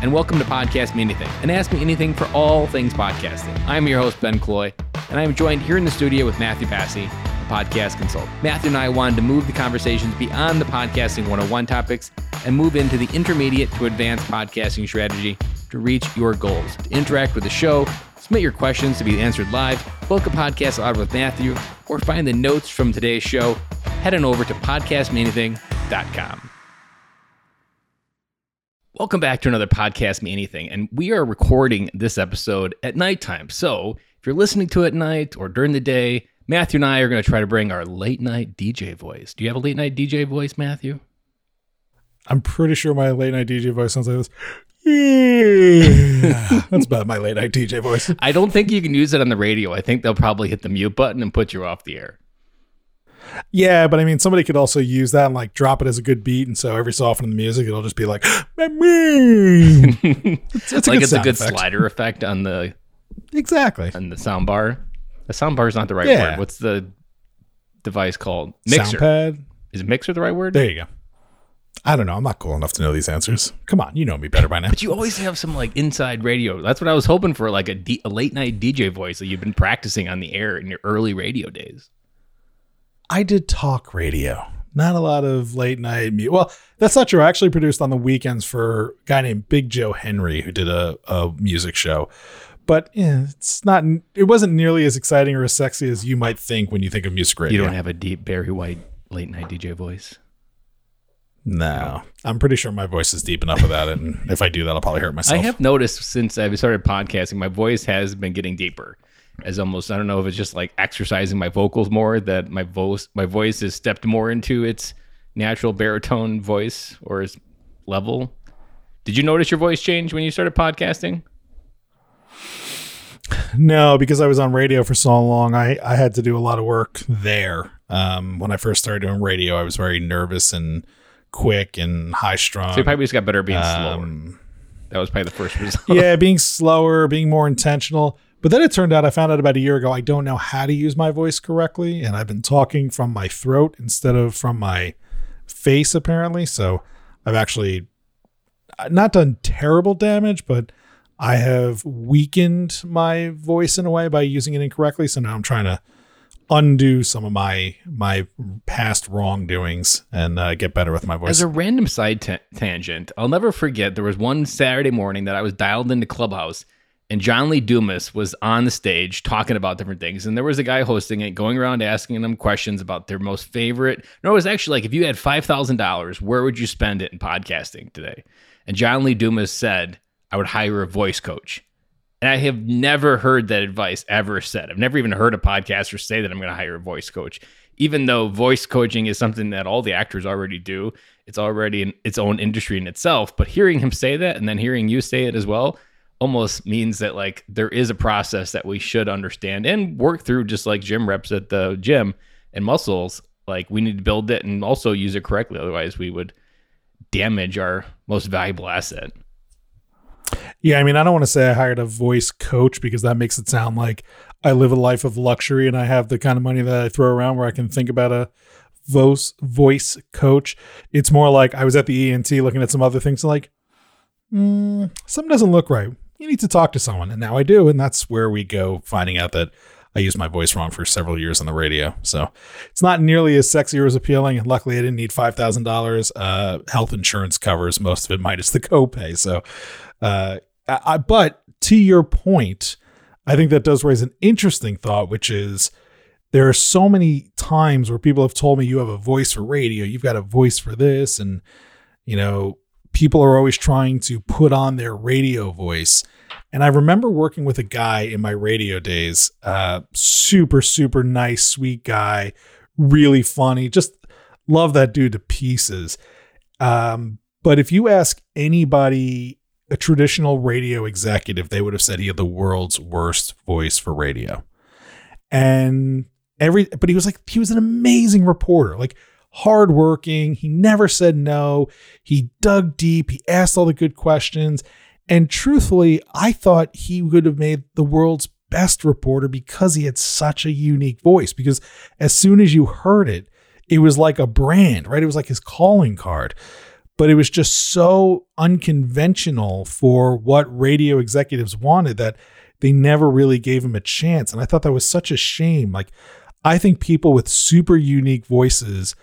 and welcome to Podcast Me Anything, and Ask Me Anything for all things podcasting. I'm your host, Ben Killoy, and I am joined here in the studio with Matthew Passy, a podcast consultant. Matthew and I wanted to move the conversations beyond the podcasting 101 topics and move into the intermediate to advanced podcasting strategy to reach your goals. To interact with the show, submit your questions to be answered live, book a podcast out with Matthew, or find the notes from today's show, head on over to podcastmeanything.com. Welcome back to another podcast, Me Anything. And we are recording this episode at nighttime. So if you're listening to it at night or during the day, Matthew and I are going to try to bring our late night DJ voice. Do you have a late night DJ voice, Matthew? I'm pretty sure my late night DJ voice sounds like this. Yeah. That's about my late night DJ voice. I don't think you can use it on the radio. I think they'll probably hit the mute button and put you off the air. Yeah, but I mean, somebody could also use that and like drop it as a good beat, and so every so often in the music, it'll just be like, me. it's, it's like a it's a good effect. slider effect on the exactly on the sound bar. The sound bar is not the right yeah. word. What's the device called? Mixer. Soundpad. Is mixer the right word? There you go. I don't know. I'm not cool enough to know these answers. Come on, you know me better by now. But you always have some like inside radio. That's what I was hoping for, like a, D- a late night DJ voice that you've been practicing on the air in your early radio days. I did talk radio, not a lot of late night music. Well, that's not true. I actually produced on the weekends for a guy named Big Joe Henry who did a, a music show. But yeah, it's not. It wasn't nearly as exciting or as sexy as you might think when you think of music radio. You don't have a deep Barry White late night DJ voice. No, I'm pretty sure my voice is deep enough without it. And if I do that, I'll probably hurt myself. I have noticed since I've started podcasting, my voice has been getting deeper as almost I don't know if it's just like exercising my vocals more that my voice my voice has stepped more into its natural baritone voice or its level. Did you notice your voice change when you started podcasting? No, because I was on radio for so long, I, I had to do a lot of work there. Um, when I first started doing radio, I was very nervous and quick and high strung. So you probably just got better being um, slower. That was probably the first result. yeah, being slower, being more intentional. But then it turned out I found out about a year ago I don't know how to use my voice correctly, and I've been talking from my throat instead of from my face apparently. So I've actually uh, not done terrible damage, but I have weakened my voice in a way by using it incorrectly. So now I'm trying to undo some of my my past wrongdoings and uh, get better with my voice. As a random side t- tangent, I'll never forget there was one Saturday morning that I was dialed into Clubhouse and John Lee Dumas was on the stage talking about different things. And there was a guy hosting it, going around asking them questions about their most favorite. No, it was actually like, if you had $5,000, where would you spend it in podcasting today? And John Lee Dumas said, I would hire a voice coach. And I have never heard that advice ever said. I've never even heard a podcaster say that I'm going to hire a voice coach, even though voice coaching is something that all the actors already do. It's already in its own industry in itself. But hearing him say that and then hearing you say it as well, almost means that like there is a process that we should understand and work through just like gym reps at the gym and muscles. Like we need to build it and also use it correctly. Otherwise we would damage our most valuable asset. Yeah i mean i don't want to say i hired a voice coach because that makes it sound like i live a life of luxury and i have the kind of money that i throw around where i can think about a voice voice coach. It's more like i was at the ent looking at some other things like mm, something doesn't look right you need to talk to someone. And now I do. And that's where we go finding out that I used my voice wrong for several years on the radio. So it's not nearly as sexy or as appealing. Luckily, I didn't need $5,000. Uh, health insurance covers most of it, minus the copay. So, uh, I, but to your point, I think that does raise an interesting thought, which is there are so many times where people have told me you have a voice for radio, you've got a voice for this. And, you know, people are always trying to put on their radio voice. And I remember working with a guy in my radio days, uh, super, super nice, sweet guy, really funny, just love that dude to pieces. Um, but if you ask anybody, a traditional radio executive, they would have said he had the world's worst voice for radio. And every, but he was like, he was an amazing reporter. Like, hardworking. He never said no. He dug deep. He asked all the good questions. And truthfully, I thought he would have made the world's best reporter because he had such a unique voice. Because as soon as you heard it, it was like a brand, right? It was like his calling card. but it was just so unconventional for what radio executives wanted that they never really gave him a chance. And I thought that was such a shame. Like, I think people with super unique voices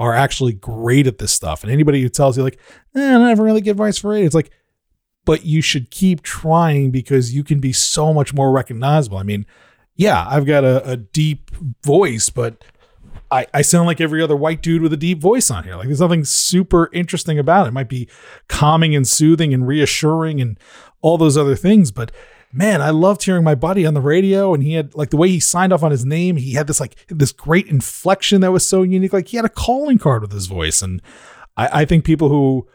are actually great at this stuff. And anybody who tells you, like, eh, I never really get voice for it, it's like, but you should keep trying because you can be so much more recognizable. I mean, yeah, I've got a, a deep voice, but I, I sound like every other white dude with a deep voice on here. Like there's nothing super interesting about it. It might be calming and soothing and reassuring and all those other things, but man, I loved hearing my buddy on the radio and he had like the way he signed off on his name, he had this like this great inflection that was so unique. Like he had a calling card with his voice. And I, I think people who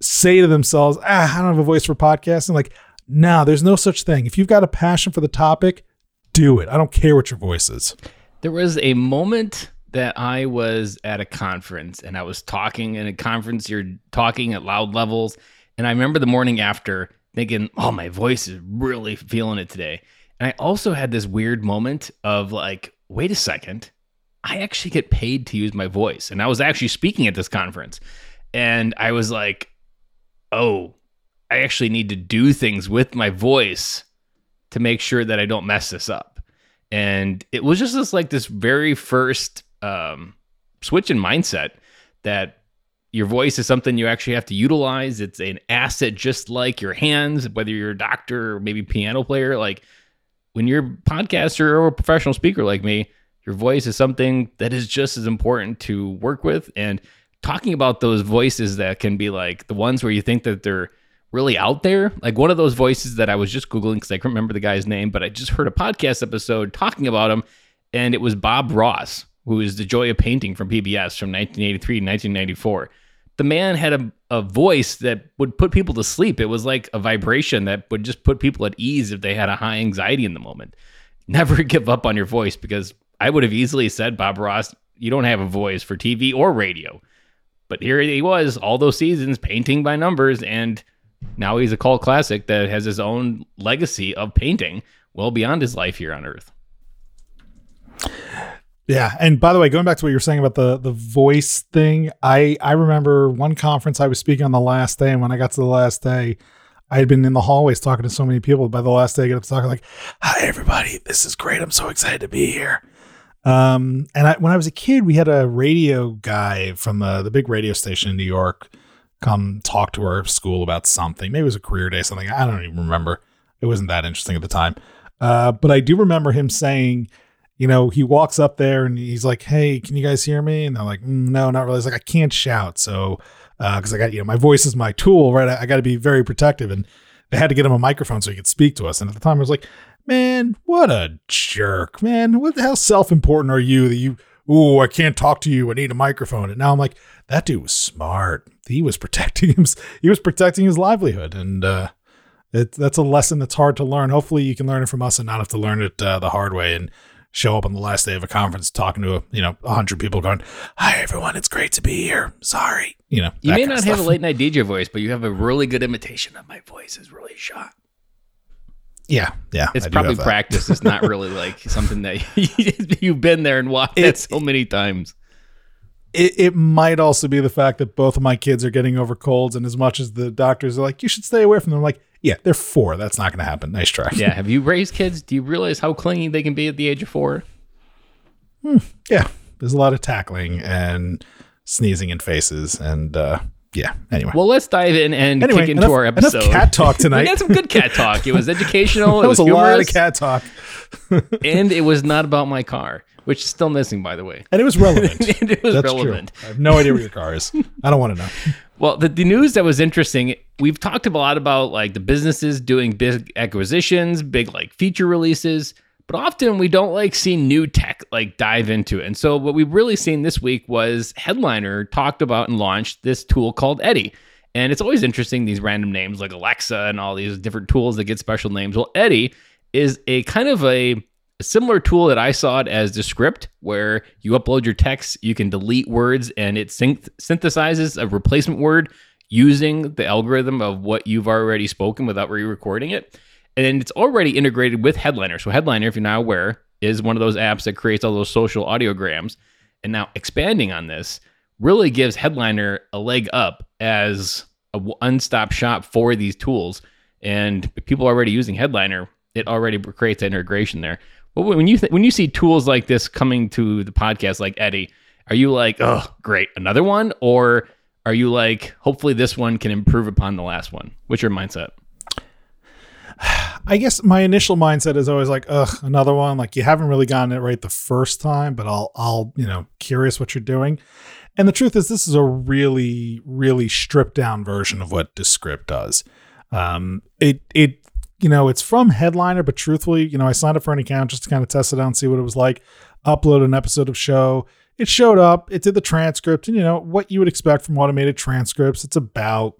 say to themselves, ah, I don't have a voice for podcasting, like, no, nah, there's no such thing. If you've got a passion for the topic, do it. I don't care what your voice is. There was a moment that I was at a conference and I was talking in a conference, you're talking at loud levels. And I remember the morning after thinking, oh, my voice is really feeling it today. And I also had this weird moment of like, wait a second, I actually get paid to use my voice. And I was actually speaking at this conference. And I was like, oh, I actually need to do things with my voice to make sure that I don't mess this up. And it was just this like this very first um, switch in mindset that your voice is something you actually have to utilize. It's an asset just like your hands, whether you're a doctor or maybe piano player. Like when you're a podcaster or a professional speaker like me, your voice is something that is just as important to work with. And talking about those voices that can be like the ones where you think that they're really out there. Like one of those voices that I was just Googling because I couldn't remember the guy's name, but I just heard a podcast episode talking about him. And it was Bob Ross, who is the joy of painting from PBS from 1983 to 1994 the man had a, a voice that would put people to sleep. It was like a vibration that would just put people at ease if they had a high anxiety in the moment. Never give up on your voice because I would have easily said, Bob Ross, you don't have a voice for TV or radio. But here he was, all those seasons painting by numbers, and now he's a cult classic that has his own legacy of painting well beyond his life here on Earth. Yeah, and by the way, going back to what you were saying about the the voice thing, I I remember one conference I was speaking on the last day, and when I got to the last day, I had been in the hallways talking to so many people. By the last day, I got up talking like, "Hi, everybody! This is great. I'm so excited to be here." Um, and I, when I was a kid, we had a radio guy from the the big radio station in New York come talk to our school about something. Maybe it was a career day, something I don't even remember. It wasn't that interesting at the time, uh, but I do remember him saying you know, he walks up there and he's like, "Hey, can you guys hear me?" And they're like, mm, "No, not really." He's like, "I can't shout, so because uh, I got you know my voice is my tool, right? I, I got to be very protective." And they had to get him a microphone so he could speak to us. And at the time, I was like, "Man, what a jerk, man! What how self important are you that you?" Oh, I can't talk to you. I need a microphone. And now I'm like, that dude was smart. He was protecting him. He was protecting his livelihood, and uh, it, that's a lesson that's hard to learn. Hopefully, you can learn it from us and not have to learn it uh, the hard way. And show up on the last day of a conference talking to a you know a hundred people going, "Hi everyone, it's great to be here. Sorry, you know." You may not have a late night DJ voice, but you have a really good imitation of my voice. Is really shot. Yeah, yeah. It's probably practice. it's not really like something that you've been there and watched it, so many times. It, it might also be the fact that both of my kids are getting over colds, and as much as the doctors are like, "You should stay away from them," I'm like, yeah, they're four. That's not going to happen. Nice try. Yeah. Have you raised kids? Do you realize how clingy they can be at the age of four? Hmm, yeah. There's a lot of tackling and sneezing in faces and uh, yeah. Anyway. Well, let's dive in and anyway, kick into enough, our episode. cat talk tonight. we had some good cat talk. It was educational. it was, was a lot of cat talk. and it was not about my car, which is still missing, by the way. And it was relevant. and it was That's relevant. True. I have no idea where your car is. I don't want to know. Well, the, the news that was interesting, we've talked a lot about like the businesses doing big acquisitions, big like feature releases, but often we don't like see new tech like dive into it. And so what we've really seen this week was Headliner talked about and launched this tool called Eddy. And it's always interesting these random names like Alexa and all these different tools that get special names. Well, Eddy is a kind of a a similar tool that I saw it as Descript, where you upload your text, you can delete words, and it synth- synthesizes a replacement word using the algorithm of what you've already spoken without re-recording it. And it's already integrated with Headliner. So Headliner, if you're not aware, is one of those apps that creates all those social audiograms. And now expanding on this, really gives Headliner a leg up as a one-stop shop for these tools. And people are already using Headliner, it already creates integration there. When you th- when you see tools like this coming to the podcast, like Eddy, are you like, oh, great, another one, or are you like, hopefully this one can improve upon the last one? What's your mindset? I guess my initial mindset is always like, ugh, another one. Like you haven't really gotten it right the first time, but I'll, I'll, you know, curious what you're doing. And the truth is, this is a really, really stripped down version of what Descript does. Um, it, it, you know, it's from Headliner, but truthfully, you know, I signed up for an account just to kind of test it out and see what it was like. Upload an episode of show. It showed up. It did the transcript, and you know what you would expect from automated transcripts. It's about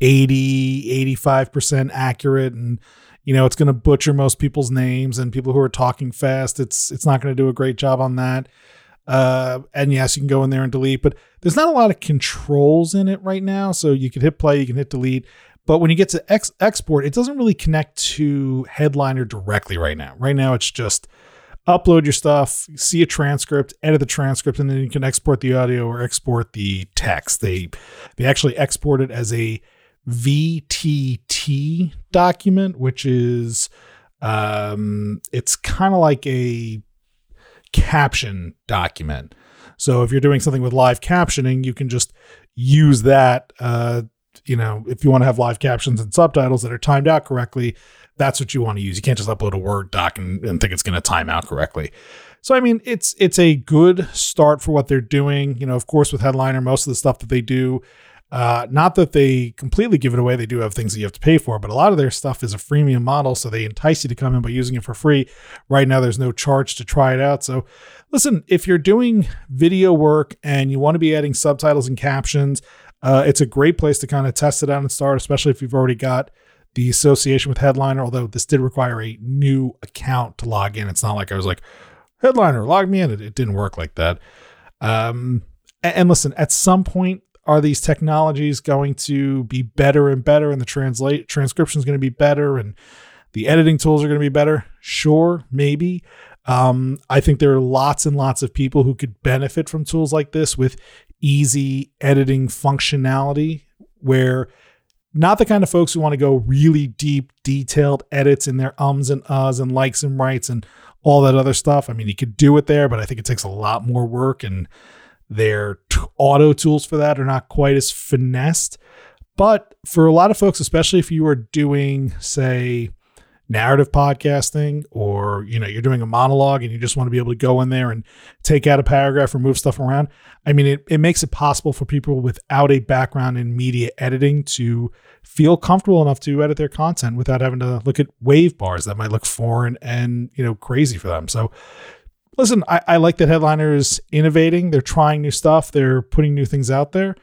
80, 85% accurate, and you know it's going to butcher most people's names and people who are talking fast. It's it's not going to do a great job on that. Uh, and yes, you can go in there and delete, but there's not a lot of controls in it right now. So you can hit play, you can hit delete. But when you get to ex- export, it doesn't really connect to Headliner directly right now. Right now, it's just upload your stuff, see a transcript, edit the transcript, and then you can export the audio or export the text. They they actually export it as a VTT document, which is um, it's kind of like a caption document. So if you're doing something with live captioning, you can just use that. Uh, you know, if you want to have live captions and subtitles that are timed out correctly, that's what you want to use. You can't just upload a Word doc and, and think it's going to time out correctly. So I mean, it's it's a good start for what they're doing. You know, of course, with Headliner, most of the stuff that they do uh, not that they completely give it away. They do have things that you have to pay for, but a lot of their stuff is a freemium model. So they entice you to come in by using it for free. Right now, there's no charge to try it out. So listen, if you're doing video work and you want to be adding subtitles and captions, uh, it's a great place to kind of test it out and start, especially if you've already got the association with Headliner. Although this did require a new account to log in. It's not like I was like, Headliner, log me in. It, it didn't work like that. Um, and, and listen, at some point, are these technologies going to be better and better and the translate transcription is going to be better and the editing tools are going to be better sure maybe um, i think there are lots and lots of people who could benefit from tools like this with easy editing functionality where not the kind of folks who want to go really deep detailed edits in their ums and uhs and likes and rights and all that other stuff i mean you could do it there but i think it takes a lot more work and their t- auto tools for that are not quite as finessed. But for a lot of folks, especially if you are doing, say, narrative podcasting or you know you're doing a monologue and you just want to be able to go in there and take out a paragraph or move stuff around i mean it, it makes it possible for people without a background in media editing to feel comfortable enough to edit their content without having to look at wave bars that might look foreign and you know crazy for them so listen, I, I like that Headliner is innovating. They're trying new stuff. They're putting new things out there,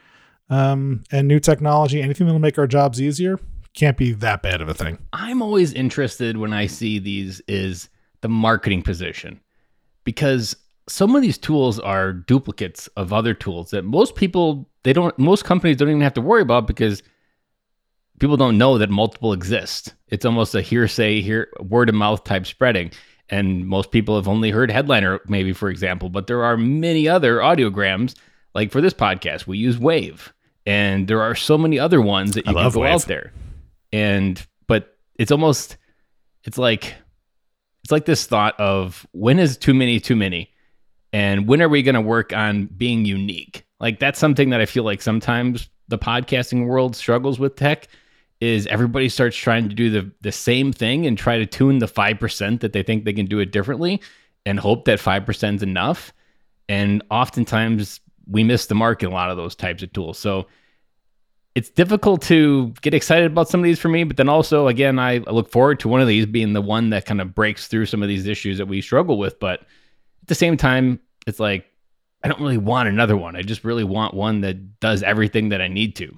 um, and new technology. Anything that'll make our jobs easier can't be that bad of a thing. I'm always interested when I see these is the marketing position because some of these tools are duplicates of other tools that most people they don't most companies don't even have to worry about because people don't know that multiple exist. It's almost a hearsay, here word of mouth type spreading and most people have only heard headliner maybe for example but there are many other audiograms like for this podcast we use Wavve and there are so many other ones that you I can go wave. out there and but it's almost it's like it's like this thought of when is too many too many? And when are we going to work on being unique? Like that's something that i feel like sometimes the podcasting world struggles with tech is everybody starts trying to do the the same thing and try to tune the 5% that they think they can do it differently and hope that 5% is enough. And oftentimes we miss the mark in a lot of those types of tools. So it's difficult to get excited about some of these for me but then also again i look forward to one of these being the one that kind of breaks through some of these issues that we struggle with but at the same time it's like i don't really want another one. I just really want one that does everything that i need to.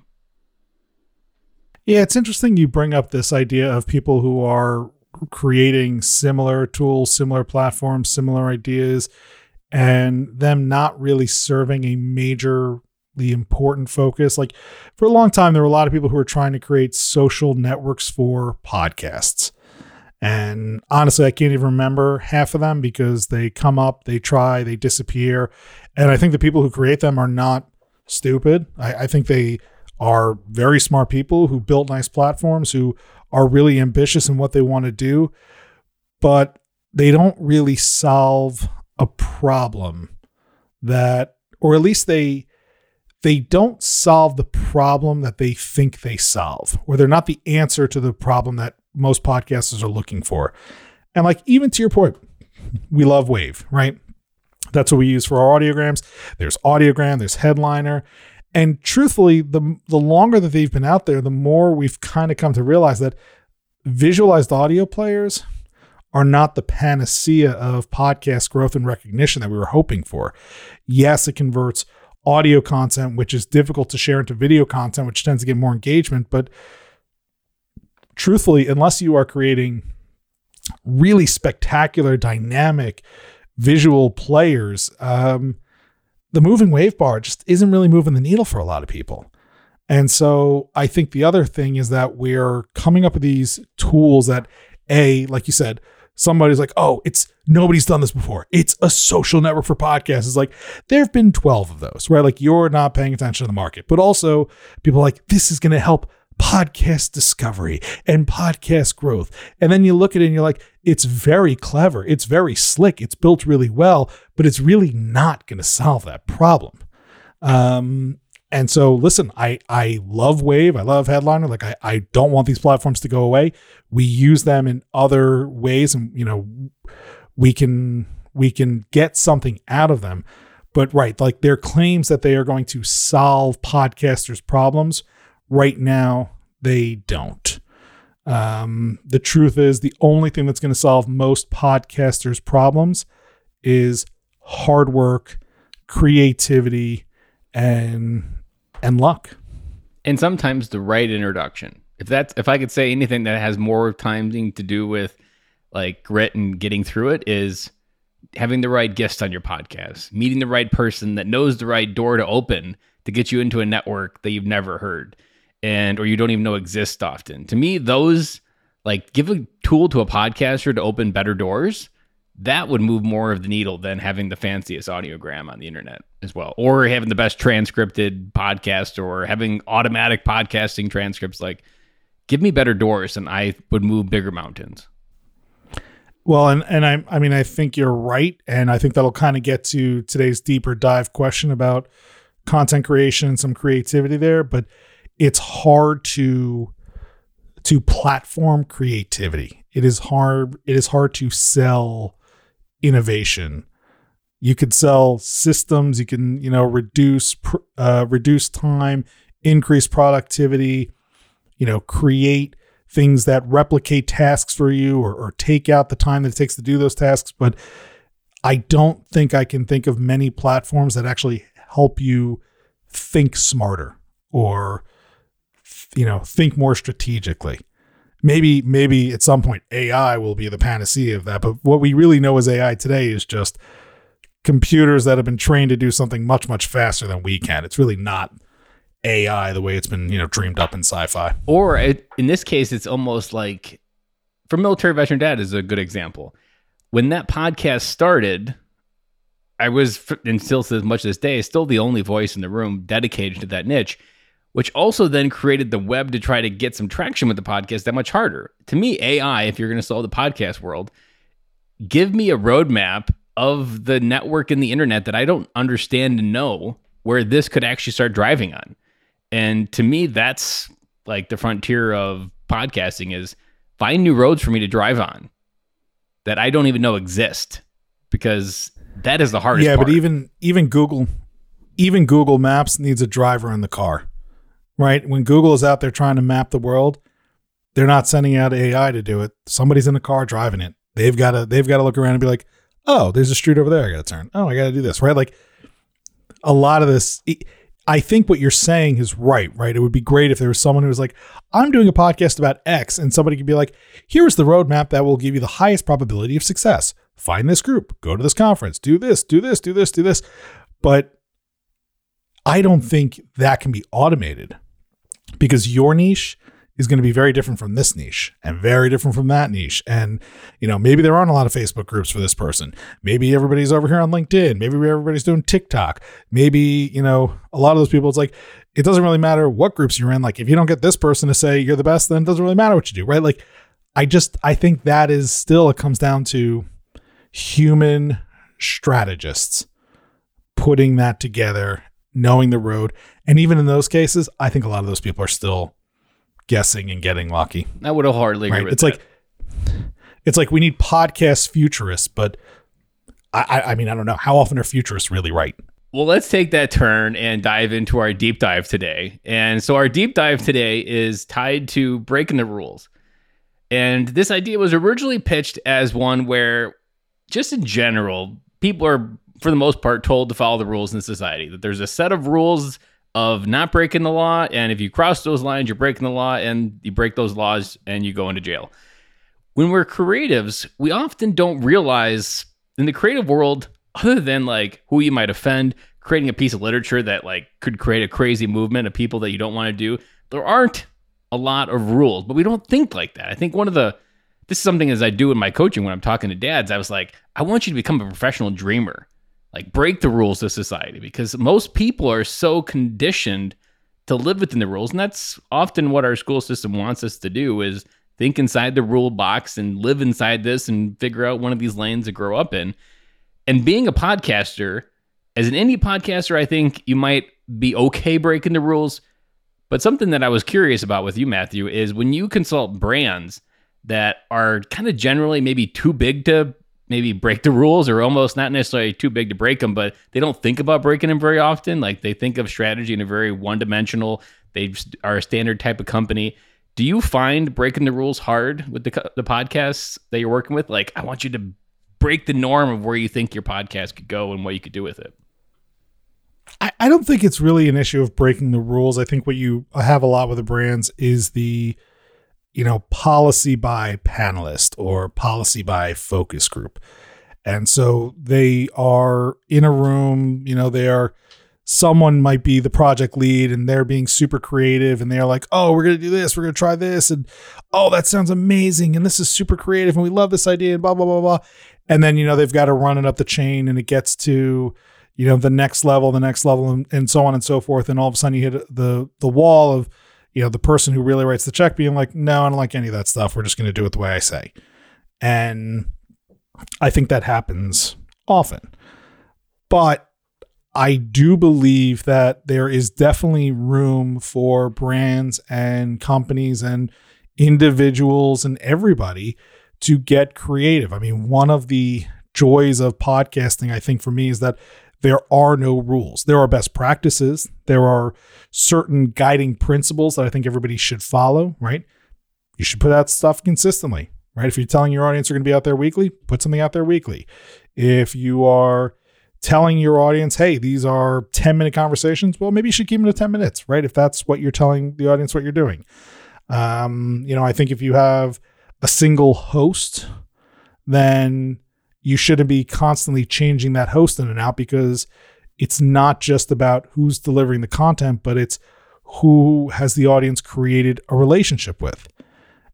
Yeah, it's interesting you bring up this idea of people who are creating similar tools, similar platforms, similar ideas, and them not really serving a majorly important focus. Like for a long time, there were a lot of people who were trying to create social networks for podcasts. And honestly, I can't even remember half of them because they come up, they try, they disappear. And I think the people who create them are not stupid. I, I think they are very smart people who built nice platforms, who are really ambitious in what they want to do, but they don't really solve a problem that, or at least they they don't solve the problem that they think they solve, or they're not the answer to the problem that most podcasters are looking for. And like even to your point, we love Wavve, right? That's what we use for our audiograms. There's audiogram, there's headliner. And truthfully, the the longer that they've been out there, the more we've kind of come to realize that visualized audio players are not the panacea of podcast growth and recognition that we were hoping for. Yes, it converts audio content, which is difficult to share into video content, which tends to get more engagement, but truthfully, unless you are creating really spectacular, dynamic visual players, um, the moving wave bar just isn't really moving the needle for a lot of people. And so I think the other thing is that we're coming up with these tools that, A, like you said, somebody's like, oh, it's nobody's done this before. It's a social network for podcasts. It's like there have been 12 of those, right? Like you're not paying attention to the market, but also people like this is going to help podcast discovery and podcast growth. And then you look at it and you're like, it's very clever. It's very slick. It's built really well, but it's really not going to solve that problem. Um, and so listen, I I love Wavve, I love Headliner. Like I, I don't want these platforms to go away. We use them in other ways and you know we can we can get something out of them. But right, like their claims that they are going to solve podcasters' problems right now they don't. Um, the truth is, the only thing that's going to solve most podcasters' problems is hard work, creativity, and and luck. And sometimes the right introduction. If that's if I could say anything that has more timing to do with like grit and getting through it is having the right guest on your podcast, meeting the right person that knows the right door to open to get you into a network that you've never heard and or you don't even know exist often. To me, those like give a tool to a podcaster to open better doors that would move more of the needle than having the fanciest audiogram on the internet as well or having the best transcripted podcast or having automatic podcasting transcripts. Like give me better doors and i would move bigger mountains. Well and and i i mean i think you're right. And i think that'll kind of get to today's deeper dive question about content creation and some creativity there. But it's hard to to platform creativity. It is hard it is hard to sell innovation. You could sell systems. You can, you know, reduce uh, reduce time, increase productivity. You know, create things that replicate tasks for you, or, or take out the time that it takes to do those tasks. But I don't think I can think of many platforms that actually help you think smarter or you know think more strategically maybe maybe at some point AI will be the panacea of that. But what we really know as AI today is just computers that have been trained to do something much much faster than we can. It's really not AI the way it's been you know dreamed up in sci-fi. Or it, in this case, it's almost like for military veteran dad is a good example. When that podcast started, I was and still as much this day still the only voice in the room dedicated to that niche which also then created the web to try to get some traction with the podcast that much harder. To me, AI, if you're going to solve the podcast world, give me a roadmap of the network and the internet that I don't understand and know where this could actually start driving on. And to me, that's like the frontier of podcasting is find new roads for me to drive on that I don't even know exist because that is the hardest yeah, part. but even even Google even Google Maps needs a driver in the car right? When Google is out there trying to map the world, they're not sending out AI to do it. Somebody's in a car driving it. They've got to they've got to look around and be like, "Oh, there's a street over there I got to turn. Oh, I got to do this." Right? Like a lot of this I think what you're saying is right, right? It would be great if there was someone who was like, I'm doing a podcast about X, and somebody could be like, here's the roadmap that will give you the highest probability of success. Find this group, go to this conference, do this, do this, do this, do this. But I don't think that can be automated because your niche is going to be very different from this niche and very different from that niche. And, you know, maybe there aren't a lot of Facebook groups for this person. Maybe everybody's over here on LinkedIn. Maybe everybody's doing TikTok. Maybe, you know, a lot of those people, it's like, it doesn't really matter what groups you're in. Like, if you don't get this person to say you're the best, then it doesn't really matter what you do, right? Like, I just, I think that is still, it comes down to human strategists putting that together, knowing the road. And even in those cases, I think a lot of those people are still guessing and getting lucky. I would wholeheartedly agree Right? It's that. like it's like we need podcast futurists, but I, I I mean I don't know how often are futurists really right. Well, let's take that turn and dive into our deep dive today. And so, our deep dive today is tied to breaking the rules. And this idea was originally pitched as one where, just in general, people are, for the most part, told to follow the rules in society. That there's a set of rules of not breaking the law. And if you cross those lines, you're breaking the law, and you break those laws and you go into jail. When we're creatives, we often don't realize in the creative world, other than like who you might offend, creating a piece of literature that like could create a crazy movement of people that you don't want to do, there aren't a lot of rules, but we don't think like that. I think one of the this is something as I do in my coaching when I'm talking to dads, I was like, I want you to become a professional dreamer. Like break the rules of society because most people are so conditioned to live within the rules and that's often what our school system wants us to do is think inside the rule box and live inside this and figure out one of these lanes to grow up in. And being a podcaster, as an indie podcaster, I think you might be okay breaking the rules. But something that I was curious about with you, Matthew, is when you consult brands that are kind of generally maybe too big to maybe break the rules or almost not necessarily too big to break them, but they don't think about breaking them very often. Like they think of strategy in a very one dimensional, they are a standard type of company. Do you find breaking the rules hard with the, the podcasts that you're working with? Like, I want you to break the norm of where you think your podcast could go and what you could do with it. I, I don't think it's really an issue of breaking the rules. I think what you have a lot with the brands is the, you know, policy by panelist or policy by focus group. And so they are in a room, you know, they are someone might be the project lead and they're being super creative and they're like, oh, we're going to do this, we're going to try this. And oh, that sounds amazing. And this is super creative and we love this idea and blah, blah, blah, blah. And then, you know, they've got to run it up the chain and it gets to, you know, the next level, the next level, and, and so on and so forth. And all of a sudden you hit the the wall of, you know, the person who really writes the check being like, no, I don't like any of that stuff. We're just going to do it the way I say. And I think that happens often. But I do believe that there is definitely room for brands and companies and individuals and everybody to get creative. I mean, one of the joys of podcasting, I think, for me, is that there are no rules. There are best practices. There are certain guiding principles that I think everybody should follow, right? You should put out stuff consistently, right? If you're telling your audience you're going to be out there weekly, put something out there weekly. If you are telling your audience, hey, these are 10 minute conversations, well, maybe you should keep them to 10 minutes, right? If that's what you're telling the audience what you're doing. Um, you know, I think if you have a single host, then you shouldn't be constantly changing that host in and out because it's not just about who's delivering the content, but it's who has the audience created a relationship with.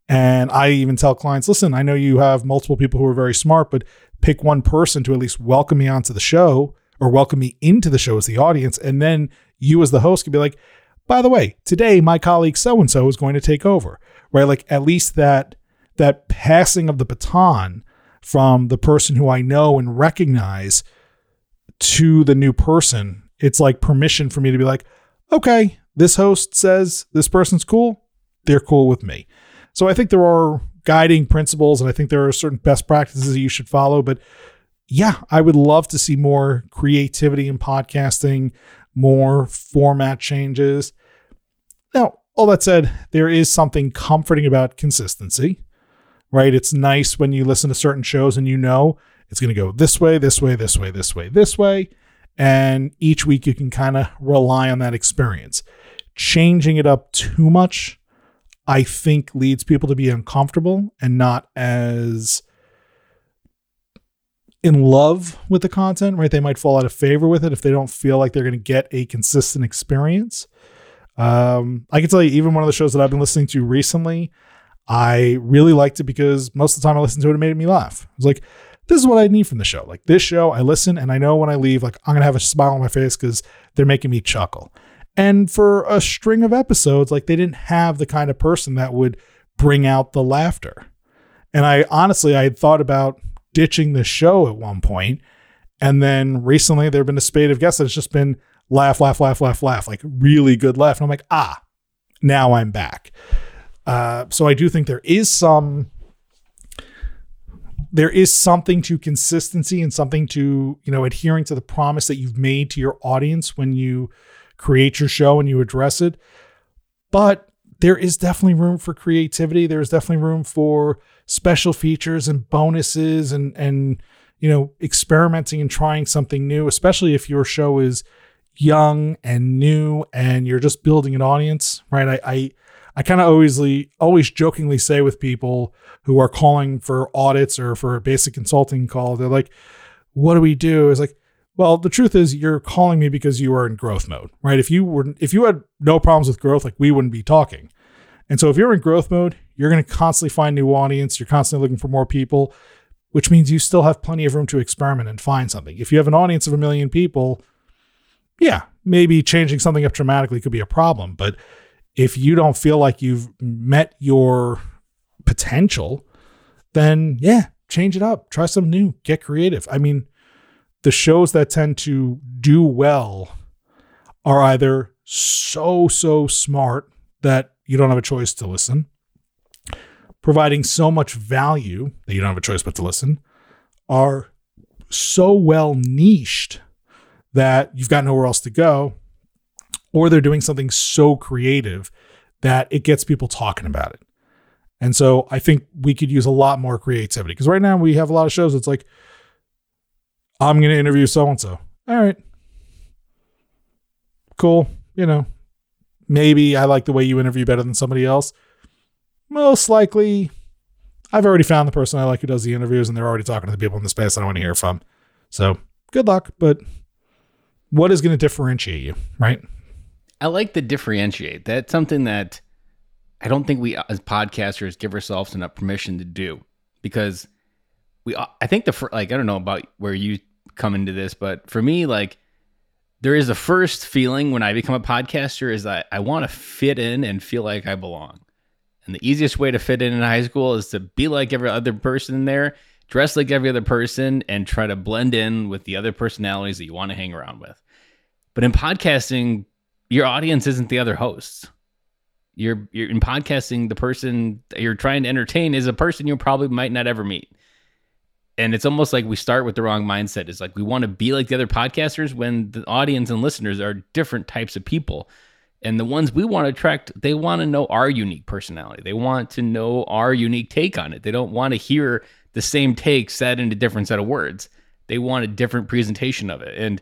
And I even tell clients, listen, I know you have multiple people who are very smart, but pick one person to at least welcome me onto the show or welcome me into the show as the audience. And then you, as the host, can be like, by the way, today my colleague so and so is going to take over, right? Like at least that that passing of the baton from the person who I know and recognize to the new person. It's like permission for me to be like, okay, this host says this person's cool. They're cool with me. So I think there are guiding principles and I think there are certain best practices that you should follow. But yeah, I would love to see more creativity in podcasting, more format changes. Now, all that said, there is something comforting about consistency, right? It's nice when you listen to certain shows and you know it's going to go this way, this way, this way, this way, this way. And each week you can kind of rely on that experience. Changing it up too much, I think, leads people to be uncomfortable and not as in love with the content, right? They might fall out of favor with it if they don't feel like they're going to get a consistent experience. Um, I can tell you, even one of the shows that I've been listening to recently, I really liked it because most of the time I listened to it, it made me laugh. It was like, this is what I need from the show. Like this show, I listen and I know when I leave, like I'm gonna have a smile on my face because they're making me chuckle. And for a string of episodes, like they didn't have the kind of person that would bring out the laughter. And I honestly, I had thought about ditching the show at one point, and then recently there have been a spate of guests that's just been laugh, laugh, laugh, laugh, laugh, like really good laugh. And I'm like, ah, now I'm back. Uh, so I do think there is some there is something to consistency and something to you know adhering to the promise that you've made to your audience when you create your show and you address it. But there is definitely room for creativity. There's definitely room for special features and bonuses and and you know experimenting and trying something new especially if your show is young and new and you're just building an audience right? I i I kind of always always jokingly say with people who are calling for audits or for a basic consulting call, they're like, "What do we do?" Is like, well, the truth is you're calling me because you are in growth mode, right? If you were if you had no problems with growth, like we wouldn't be talking. And so if you're in growth mode, you're going to constantly find new audience, you're constantly looking for more people, which means you still have plenty of room to experiment and find something. If you have an audience of a million people, yeah, maybe changing something up dramatically could be a problem, but if you don't feel like you've met your potential, then yeah, change it up, try something new, get creative. I mean, the shows that tend to do well are either so, so smart that you don't have a choice to listen, providing so much value that you don't have a choice but to listen, are so well niched that you've got nowhere else to go, or they're doing something so creative that it gets people talking about it. And so I think we could use a lot more creativity because right now we have a lot of shows. It's like, I'm going to interview so and so. All right. Cool. You know, maybe I like the way you interview better than somebody else. Most likely, I've already found the person I like who does the interviews and they're already talking to the people in the space I don't want to hear from. So good luck. But what is going to differentiate you, right? I like the differentiate. That's something that I don't think we as podcasters give ourselves enough permission to do because we uh, I think the like I don't know about where you come into this, but for me like there is a first feeling when I become a podcaster is that I want to fit in and feel like I belong. And the easiest way to fit in in high school is to be like every other person there, dress like every other person, and try to blend in with the other personalities that you want to hang around with. But in podcasting, your audience isn't the other hosts. You're you're in podcasting, the person you're trying to entertain is a person you probably might not ever meet. And it's almost like we start with the wrong mindset. It's like we want to be like the other podcasters when the audience and listeners are different types of people. And the ones we want to attract, they want to know our unique personality. They want to know our unique take on it. They don't want to hear the same take said in a different set of words. They want a different presentation of it. And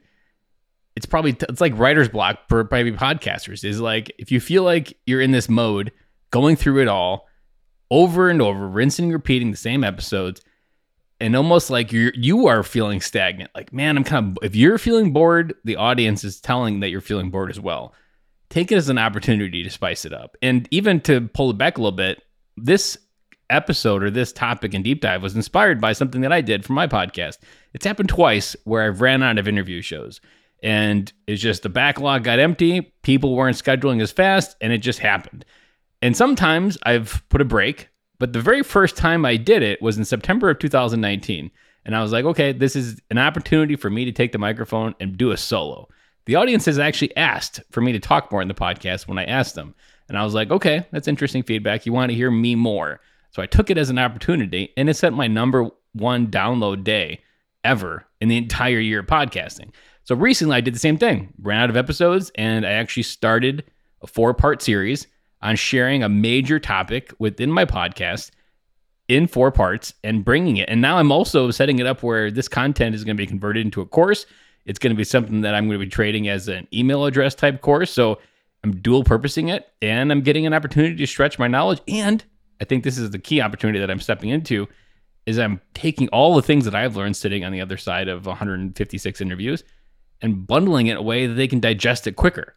it's probably it's like writer's block for maybe podcasters is like if you feel like you're in this mode going through it all over and over rinsing and repeating the same episodes and almost like you're you are feeling stagnant like man i'm kind of if you're feeling bored the audience is telling that you're feeling bored as well. Take it as an opportunity to spice it up. And even to pull it back a little bit this episode or this topic and deep dive was inspired by something that i did for my podcast. It's happened twice where i've ran out of interview shows and it's just the backlog got empty. People weren't scheduling as fast, and it just happened. And sometimes I've put a break, but the very first time I did it was in September of 2019. And I was like, okay, this is an opportunity for me to take the microphone and do a solo. The audience has actually asked for me to talk more in the podcast when I asked them. And I was like, okay, that's interesting feedback. You want to hear me more. So I took it as an opportunity, and it set my number one download day ever in the entire year of podcasting. So recently I did the same thing, ran out of episodes, and I actually started a four part series on sharing a major topic within my podcast in four parts and bringing it. And now I'm also setting it up where this content is going to be converted into a course. It's going to be something that I'm going to be trading as an email address type course. So I'm dual purposing it and I'm getting an opportunity to stretch my knowledge. And I think this is the key opportunity that I'm stepping into is I'm taking all the things that I've learned sitting on the other side of 156 interviews and bundling it in a way that they can digest it quicker.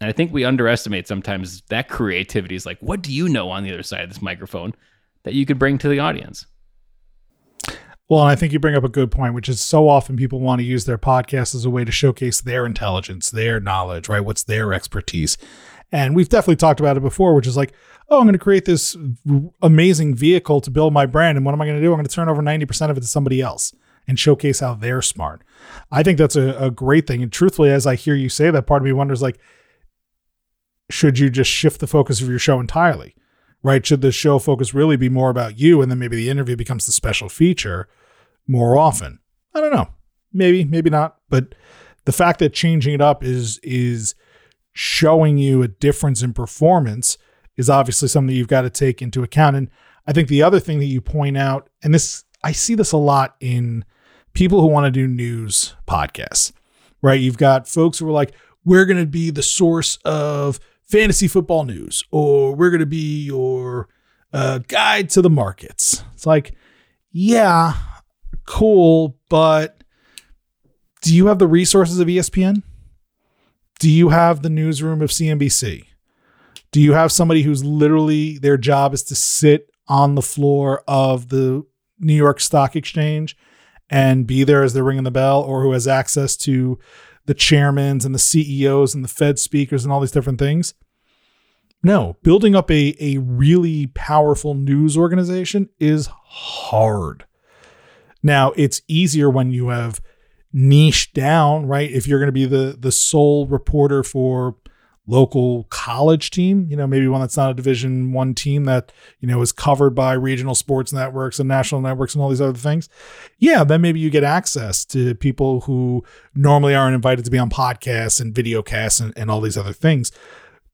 And I think we underestimate sometimes that creativity is like, what do you know on the other side of this microphone that you could bring to the audience? Well, I think you bring up a good point, which is so often people want to use their podcast as a way to showcase their intelligence, their knowledge, right? What's their expertise? And we've definitely talked about it before, which is like, oh, I'm going to create this amazing vehicle to build my brand. And what am I going to do? I'm going to turn over 90% of it to somebody else and showcase how they're smart. I think that's a, a great thing. And truthfully, as I hear you say that, part of me wonders like, should you just shift the focus of your show entirely? Right? Should the show focus really be more about you and then maybe the interview becomes the special feature more often? I don't know. Maybe, maybe not. But the fact that changing it up is is showing you a difference in performance is obviously something you've got to take into account. And I think the other thing that you point out, and this I see this a lot in people who want to do news podcasts, right? You've got folks who are like, we're going to be the source of fantasy football news, or we're going to be your uh, guide to the markets. It's like, yeah, cool, but do you have the resources of ESPN? Do you have the newsroom of CNBC? Do you have somebody who's literally their job is to sit on the floor of the New York Stock Exchange and be there as they're ringing the bell, or who has access to the chairmans and the CEOs and the Fed speakers and all these different things. No, building up a, a really powerful news organization is hard. Now, it's easier when you have niche down, right? If you're going to be the the sole reporter for local college team, you know, maybe one that's not a division 1 team that, you know, is covered by regional sports networks and national networks and all these other things. Yeah, then maybe you get access to people who normally aren't invited to be on podcasts and videocasts and, and all these other things.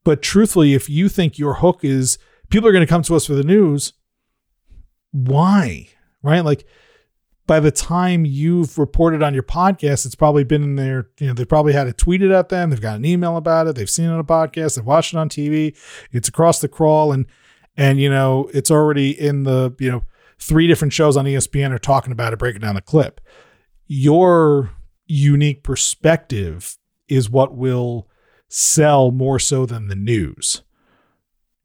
But truthfully, if you think your hook is people are going to come to us for the news, why? Right? Like by the time you've reported on your podcast, it's probably been in there. You know, they've probably had it tweeted at them. They've got an email about it. They've seen it on a podcast. They've watched it on TV. It's across the crawl, and and you know, it's already in the you know three different shows on ESPN are talking about it, breaking down the clip. Your unique perspective is what will sell more so than the news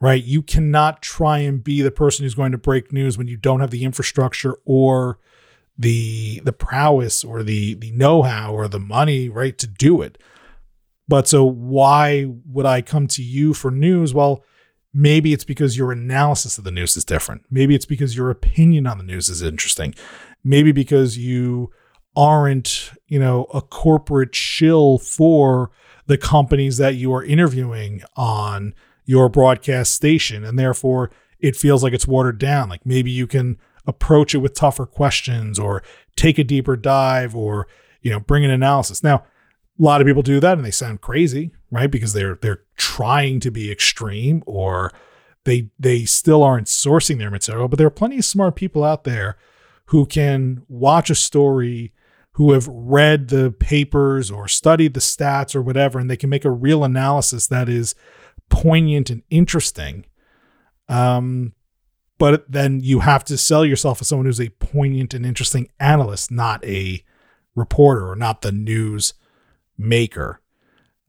right? You cannot try and be the person who's going to break news when you don't have the infrastructure or the the prowess or the the know-how or the money right to do it. But so why would i come to you for news? Well maybe it's because your analysis of the news is different. Maybe it's because your opinion on the news is interesting. Maybe because you aren't you know a corporate shill for the companies that you are interviewing on your broadcast station and therefore it feels like it's watered down. Like maybe you can approach it with tougher questions or take a deeper dive or you know bring an analysis. Now a lot of people do that and they sound crazy right? Because they're they're trying to be extreme or they they still aren't sourcing their material but there are plenty of smart people out there who can watch a story who have read the papers or studied the stats or whatever and they can make a real analysis that is poignant and interesting. Um, but then you have to sell yourself as someone who's a poignant and interesting analyst, not a reporter or not the news maker.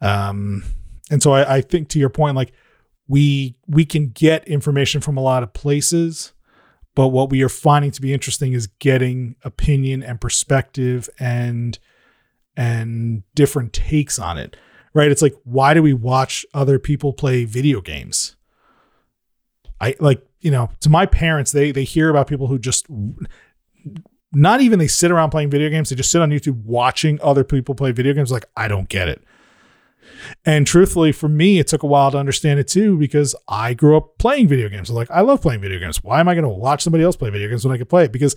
Um, and so I, I think to your point, like we we can get information from a lot of places, but what we are finding to be interesting is getting opinion and perspective and and different takes on it. Right? It's like why do we watch other people play video games? I like you know, to my parents, they they hear about people who just not even they sit around playing video games, they just sit on YouTube watching other people play video games like I don't get it. And truthfully, for me, it took a while to understand it too because I grew up playing video games. Like, I love playing video games. Why am I going to watch somebody else play video games when I can play it? Because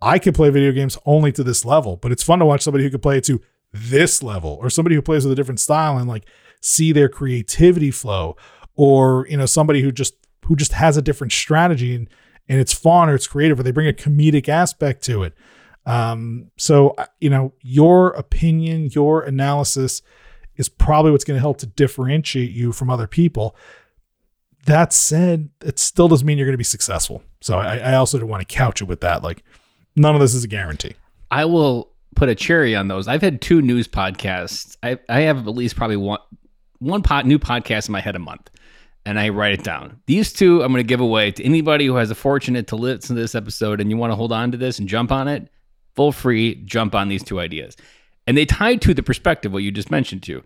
I can play video games only to this level, but it's fun to watch somebody who can play it to this level or somebody who plays with a different style and like see their creativity flow or, you know, somebody who just who just has a different strategy and and it's fun or it's creative or they bring a comedic aspect to it. Um, so uh, you know, your opinion, your analysis is probably what's going to help to differentiate you from other people. That said, it still doesn't mean you're going to be successful. So I, I also don't want to couch it with that. Like none of this is a guarantee. I will put a cherry on those. I've had two news podcasts. I, I have at least probably one one pot new podcast in my head a month, and I write it down. These two I'm going to give away to anybody who has a fortunate to listen to this episode and you want to hold on to this and jump on it. Full free, jump on these two ideas, and they tied to the perspective what you just mentioned to,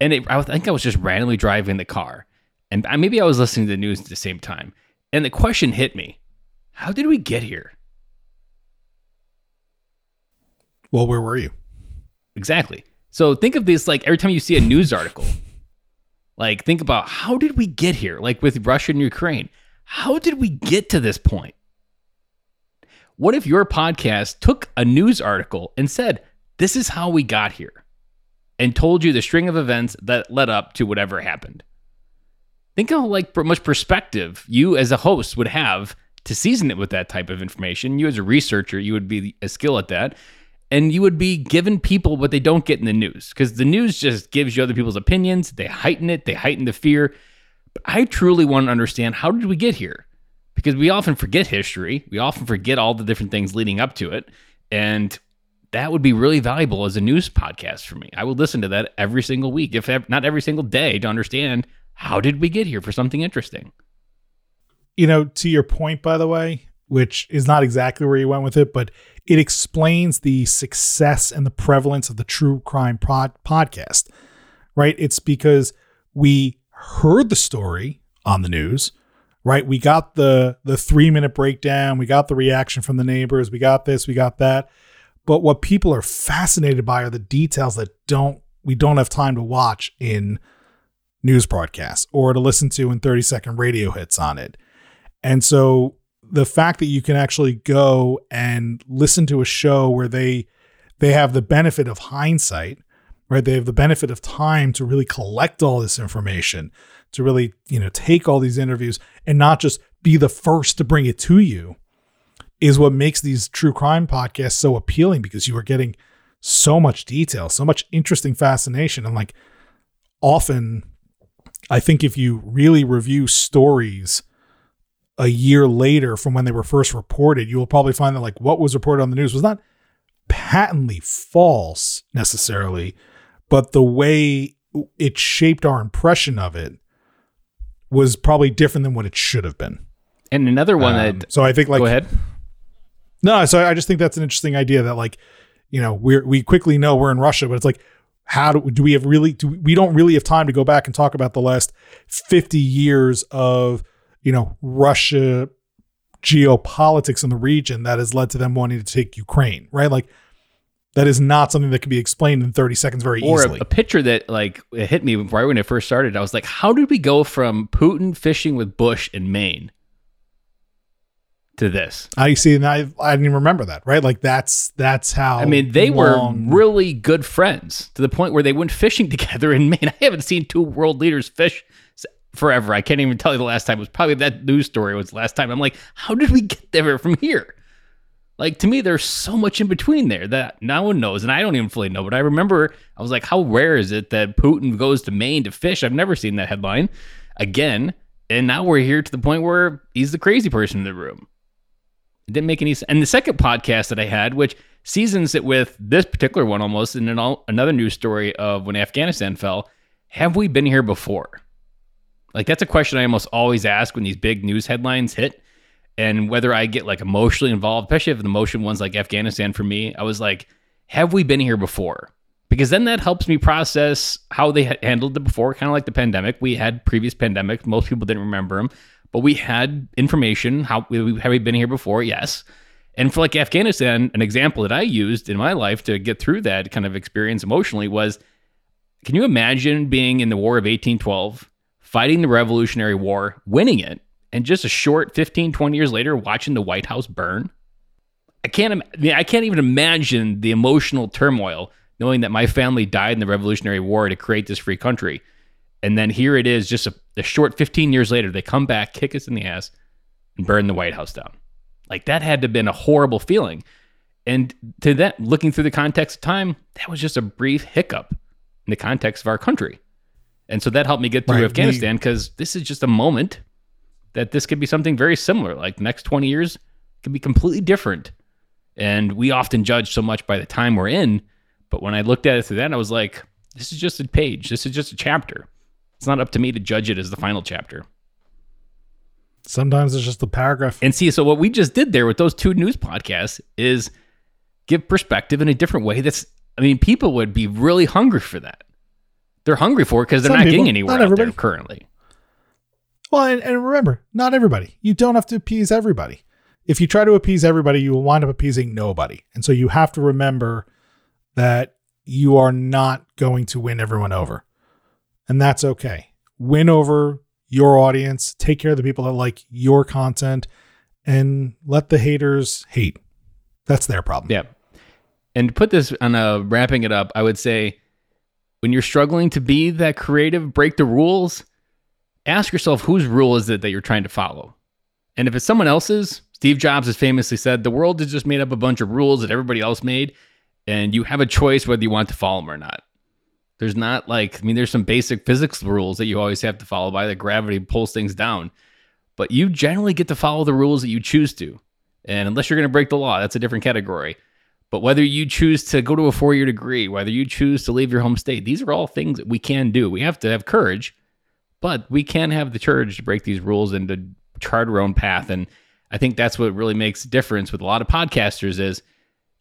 and it, I think I was just randomly driving the car, and maybe I was listening to the news at the same time, and the question hit me: How did we get here? Well, where were you? Exactly. So think of this like every time you see a news article, like think about how did we get here? Like with Russia and Ukraine, how did we get to this point? What if your podcast took a news article and said, this is how we got here, and told you the string of events that led up to whatever happened? Think of like much perspective you as a host would have to season it with that type of information. You as a researcher, you would be a skill at that and you would be giving people what they don't get in the news because the news just gives you other people's opinions. They heighten it, they heighten the fear. But I truly want to understand how did we get here? Because we often forget history, we often forget all the different things leading up to it. And that would be really valuable as a news podcast for me. I would listen to that every single week, if not every single day, to understand how did we get here for something interesting. You know, to your point, by the way, which is not exactly where you went with it, but it explains the success and the prevalence of the true crime pod- podcast, right? It's because we heard the story on the news, right? We got the the 3-minute breakdown, we got the reaction from the neighbors, we got this, we got that. But what people are fascinated by are the details that don't we don't have time to watch in news broadcasts or to listen to in 30 second radio hits on it. And so the fact that you can actually go and listen to a show where they they have the benefit of hindsight right? They have the benefit of time to really collect all this information to really you know take all these interviews and not just be the first to bring it to you is what makes these true crime podcasts so appealing because you are getting so much detail so much interesting fascination. And like often i think if you really review stories a year later from when they were first reported, you will probably find that like what was reported on the news was not patently false necessarily, but the way it shaped our impression of it was probably different than what it should have been. And another one um, that so I think like go ahead. No, so I just think that's an interesting idea that like you know we we quickly know we're in Russia, but it's like how do, do we have really do we, we don't really have time to go back and talk about the last 50 years of you know, Russia geopolitics in the region that has led to them wanting to take Ukraine, right? Like that is not something that can be explained in 30 seconds very or easily. Or a, a, picture that like it hit me right when it first started. I was like, how did we go from Putin fishing with Bush in Maine to this? I see, and I, I didn't even remember that, right? Like that's that's how. I mean, they long... were really good friends to the point where they went fishing together in Maine. I haven't seen two world leaders fish forever. I can't even tell you the last time. It was probably that news story was the last time. I'm like, how did we get there from here? Like to me, there's so much in between there that no one knows, and I don't even fully know. But I remember I was like, how rare is it that Putin goes to Maine to fish? I've never seen that headline again. And now we're here to the point where he's the crazy person in the room. It didn't make any sense. And the second podcast that I had, which seasons it with this particular one almost, and then another news story of when Afghanistan fell. Have we been here before? Like that's a question I almost always ask when these big news headlines hit. And whether I get like emotionally involved, especially if the emotion ones like Afghanistan for me, I was like, have we been here before? Because then that helps me process how they handled it before, kind of like the pandemic. We had previous pandemic. Most people didn't remember them, but we had information. How have we been here before? Yes. And for like Afghanistan, an example that I used in my life to get through that kind of experience emotionally was can you imagine being in the War of 1812 fighting the Revolutionary War, winning it, and just a short 15, 20 years later, watching the White House burn. I can't, I, mean, I can't even imagine the emotional turmoil knowing that my family died in the Revolutionary War to create this free country. And then here it is, just a, a short 15 years later, they come back, kick us in the ass, and burn the White House down. Like that had to have been a horrible feeling. And to that, looking through the context of time, that was just a brief hiccup in the context of our country. And so that helped me get through right. Afghanistan because this is just a moment that this could be something very similar. Like the next 20 years could be completely different. And we often judge so much by the time we're in. But when I looked at it through that, I was like, this is just a page. This is just a chapter. It's not up to me to judge it as the final chapter. Sometimes it's just a paragraph. And see, so what we just did there with those two news podcasts is give perspective in a different way. That's, I mean, people would be really hungry for that. They're hungry for it because they're Some not people, getting anywhere not out there everybody. currently. Well, and, and remember, not everybody. You don't have to appease everybody. If you try to appease everybody, you will wind up appeasing nobody. And so you have to remember that you are not going to win everyone over. And that's okay. Win over your audience, take care of the people that like your content, and let the haters hate. That's their problem. Yeah. And to put this on a wrapping it up, I would say when you're struggling to be that creative, break the rules, ask yourself whose rule is it that you're trying to follow? And if it's someone else's, Steve Jobs has famously said, the world is just made up a bunch of rules that everybody else made, and you have a choice whether you want to follow them or not. There's not like, I mean, there's some basic physics rules that you always have to follow by that gravity pulls things down, but you generally get to follow the rules that you choose to. And unless you're going to break the law, that's a different category. But whether you choose to go to a four year degree, whether you choose to leave your home state, these are all things that we can do. We have to have courage, but we can have the courage to break these rules and to chart our own path. And I think that's what really makes a difference with a lot of podcasters is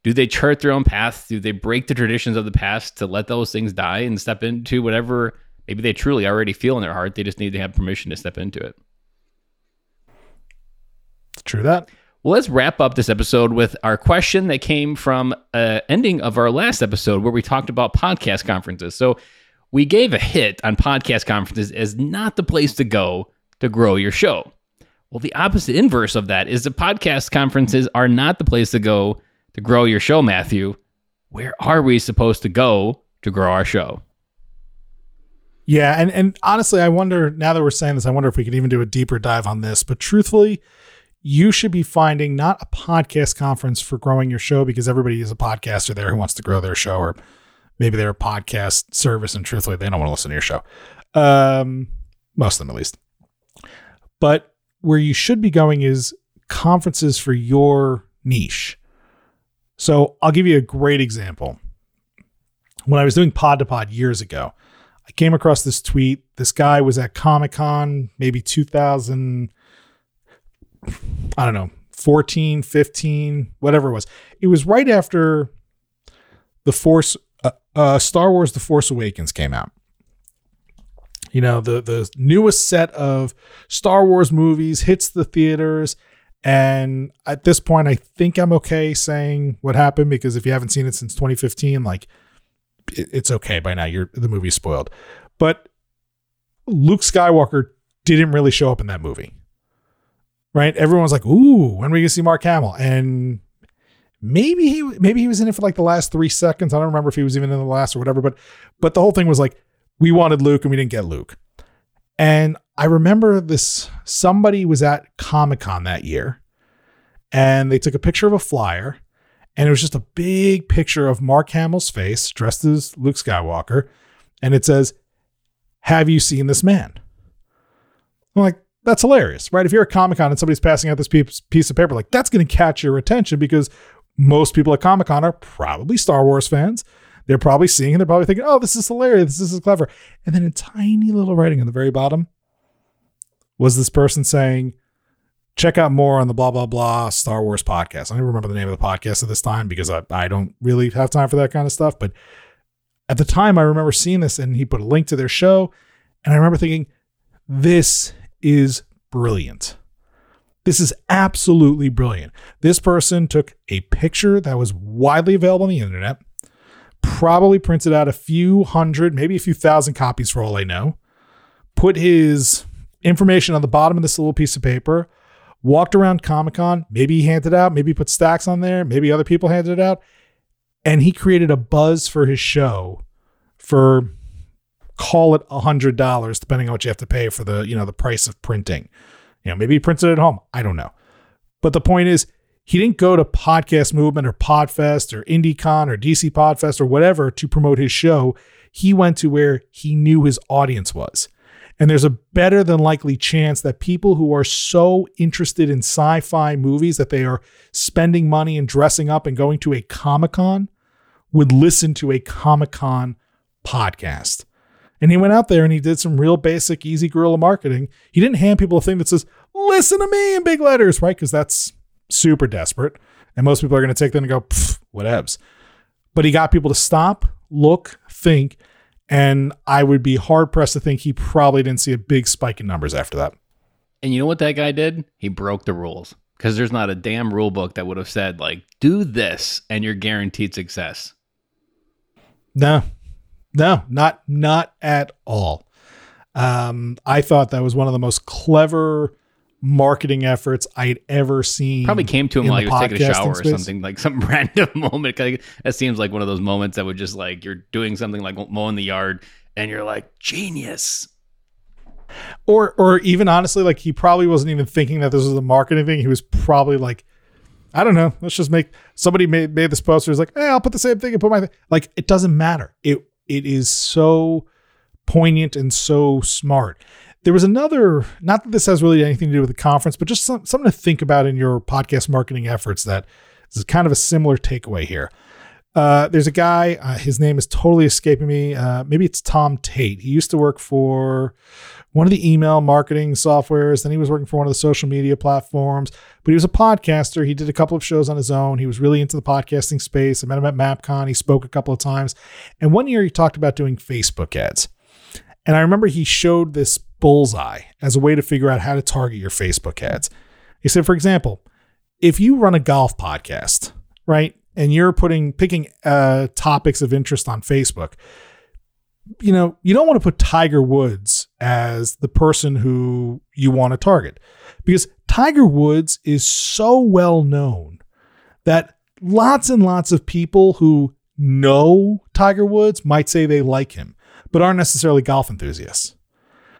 do they chart their own path? Do they break the traditions of the past to let those things die and step into whatever maybe they truly already feel in their heart? They just need to have permission to step into it. True that. Well, let's wrap up this episode with our question that came from uh, ending of our last episode where we talked about podcast conferences. So we gave a hit on podcast conferences as not the place to go to grow your show. Well, the opposite inverse of that is the podcast conferences are not the place to go to grow your show, Matthew. Where are we supposed to go to grow our show? Yeah, and and honestly, I wonder now that we're saying this, I wonder if we could even do a deeper dive on this. But truthfully, you should be finding not a podcast conference for growing your show because everybody is a podcaster there who wants to grow their show, or maybe they're a podcast service, and truthfully, they don't want to listen to your show. Um, most of them, at least. But where you should be going is conferences for your niche. So I'll give you a great example. When I was doing Pod to Pod years ago, I came across this tweet. This guy was at Comic Con, maybe 2000, I don't know, 14, 15, whatever it was. It was right after the Force, uh, uh, Star Wars The Force Awakens came out. You know, the, the newest set of Star Wars movies hits the theaters. And at this point, I think I'm okay saying what happened because if you haven't seen it since 2015, like it- it's okay by now. You're the movie's spoiled. But Luke Skywalker didn't really show up in that movie. Right? Everyone's like, "Ooh, when are we gonna see Mark Hamill?" And maybe he maybe he was in it for like the last three seconds. I don't remember if he was even in the last or whatever. But but the whole thing was like, we wanted Luke and we didn't get Luke. And I remember this somebody was at Comic Con that year, and they took a picture of a flyer, and it was just a big picture of Mark Hamill's face dressed as Luke Skywalker, and it says, "Have you seen this man?" I'm like, that's hilarious, right? If you're at Comic Con and somebody's passing out this piece of paper, like that's going to catch your attention because most people at Comic Con are probably Star Wars fans. They're probably seeing it. They're probably thinking, oh, this is hilarious. This is clever. And then in tiny little writing on the very bottom was this person saying, check out more on the blah, blah, blah Star Wars podcast. I don't remember the name of the podcast at this time because I, I don't really have time for that kind of stuff. But at the time, I remember seeing this and he put a link to their show. And I remember thinking, this is brilliant. This is absolutely brilliant. This person took a picture that was widely available on the internet, probably printed out a few hundred, maybe a few thousand copies for all I know, put his information on the bottom of this little piece of paper, walked around Comic Con, maybe he handed it out, maybe he put stacks on there, maybe other people handed it out, and he created a buzz for his show for call it a hundred dollars, depending on what you have to pay for the, you know, the price of printing. You know, maybe he prints it at home. I don't know. But the point is, he didn't go to Podcast Movement or Podfest or IndieCon or DC Podfest or whatever to promote his show. He went to where he knew his audience was. And there's a better than likely chance that people who are so interested in sci fi movies that they are spending money and dressing up and going to a Comic Con would listen to a Comic Con podcast. And he went out there and he did some real basic, easy guerrilla marketing. He didn't hand people a thing that says, listen to me in big letters, right? Because that's super desperate. And most people are going to take that and go, whatevs. But he got people to stop, look, think. And I would be hard pressed to think he probably didn't see a big spike in numbers after that. And you know what that guy did? He broke the rules because there's not a damn rule book that would have said, like, do this and you're guaranteed success. No, no, not not at all. Um, I thought that was one of the most clever marketing efforts I'd ever seen. Probably came to him while he was taking a shower space. or something, like some random moment. That seems like one of those moments that would just like you're doing something like mowing the yard and you're like genius. Or or even honestly, like he probably wasn't even thinking that this was a marketing thing. He was probably like, I don't know, let's just make somebody made made this poster. Is like, hey, I'll put the same thing and put my like. It doesn't matter. It it is so poignant and so smart. There was another, not that this has really anything to do with the conference, but just some, something to think about in your podcast marketing efforts that is kind of a similar takeaway here. Uh, there's a guy, uh, his name is totally escaping me. Uh, maybe it's Tom Tate. He used to work for one of the email marketing softwares. Then he was working for one of the social media platforms, but he was a podcaster. He did a couple of shows on his own. He was really into the podcasting space. I met him at MapCon. He spoke a couple of times. And one year he talked about doing Facebook ads. And I remember he showed this bullseye as a way to figure out how to target your Facebook ads. He said, for example, if you run a golf podcast, right, and you're putting picking uh, topics of interest on Facebook, you know, you don't want to put Tiger Woods as the person who you want to target because Tiger Woods is so well known that lots and lots of people who know Tiger Woods might say they like him, but aren't necessarily golf enthusiasts.